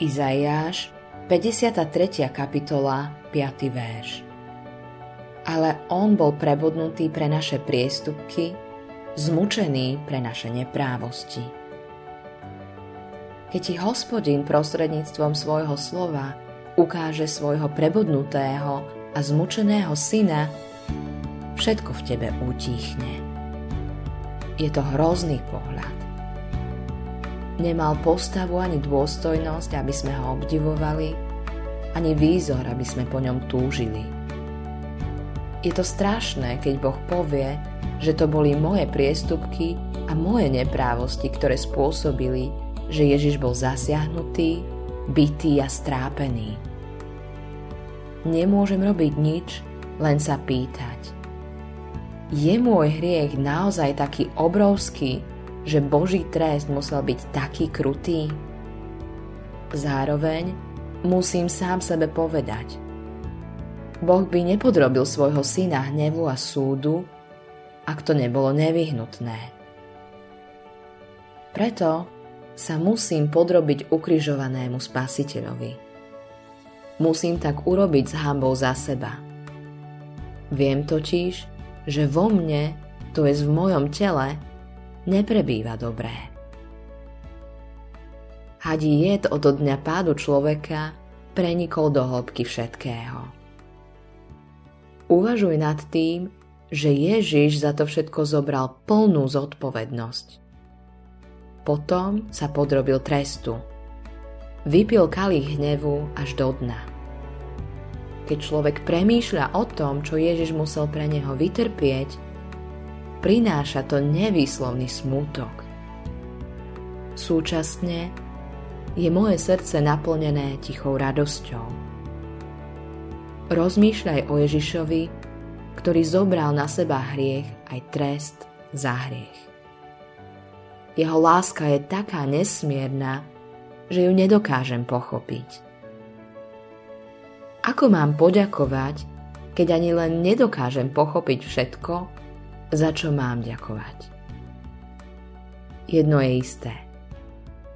Izaiáš, 53. kapitola, 5. verš. Ale on bol prebodnutý pre naše priestupky, zmučený pre naše neprávosti. Keď ti hospodin prostredníctvom svojho slova ukáže svojho prebodnutého a zmučeného syna, všetko v tebe utíchne. Je to hrozný pohľad Nemal postavu ani dôstojnosť, aby sme ho obdivovali, ani výzor, aby sme po ňom túžili. Je to strašné, keď Boh povie, že to boli moje priestupky a moje neprávosti, ktoré spôsobili, že Ježiš bol zasiahnutý, bitý a strápený. Nemôžem robiť nič, len sa pýtať. Je môj hriech naozaj taký obrovský, že Boží trest musel byť taký krutý? Zároveň musím sám sebe povedať. Boh by nepodrobil svojho syna hnevu a súdu, ak to nebolo nevyhnutné. Preto sa musím podrobiť ukrižovanému spasiteľovi. Musím tak urobiť s hambou za seba. Viem totiž, že vo mne, to je v mojom tele, neprebýva dobré. Hadí jed od dňa pádu človeka prenikol do hĺbky všetkého. Uvažuj nad tým, že Ježiš za to všetko zobral plnú zodpovednosť. Potom sa podrobil trestu. Vypil kalich hnevu až do dna. Keď človek premýšľa o tom, čo Ježiš musel pre neho vytrpieť, prináša to nevýslovný smútok. Súčasne je moje srdce naplnené tichou radosťou. Rozmýšľaj o Ježišovi, ktorý zobral na seba hriech aj trest za hriech. Jeho láska je taká nesmierna, že ju nedokážem pochopiť. Ako mám poďakovať, keď ani len nedokážem pochopiť všetko, za čo mám ďakovať. Jedno je isté.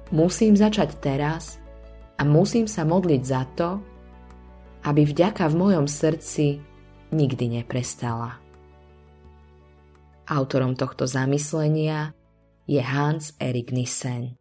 Musím začať teraz a musím sa modliť za to, aby vďaka v mojom srdci nikdy neprestala. Autorom tohto zamyslenia je Hans Erik Nissen.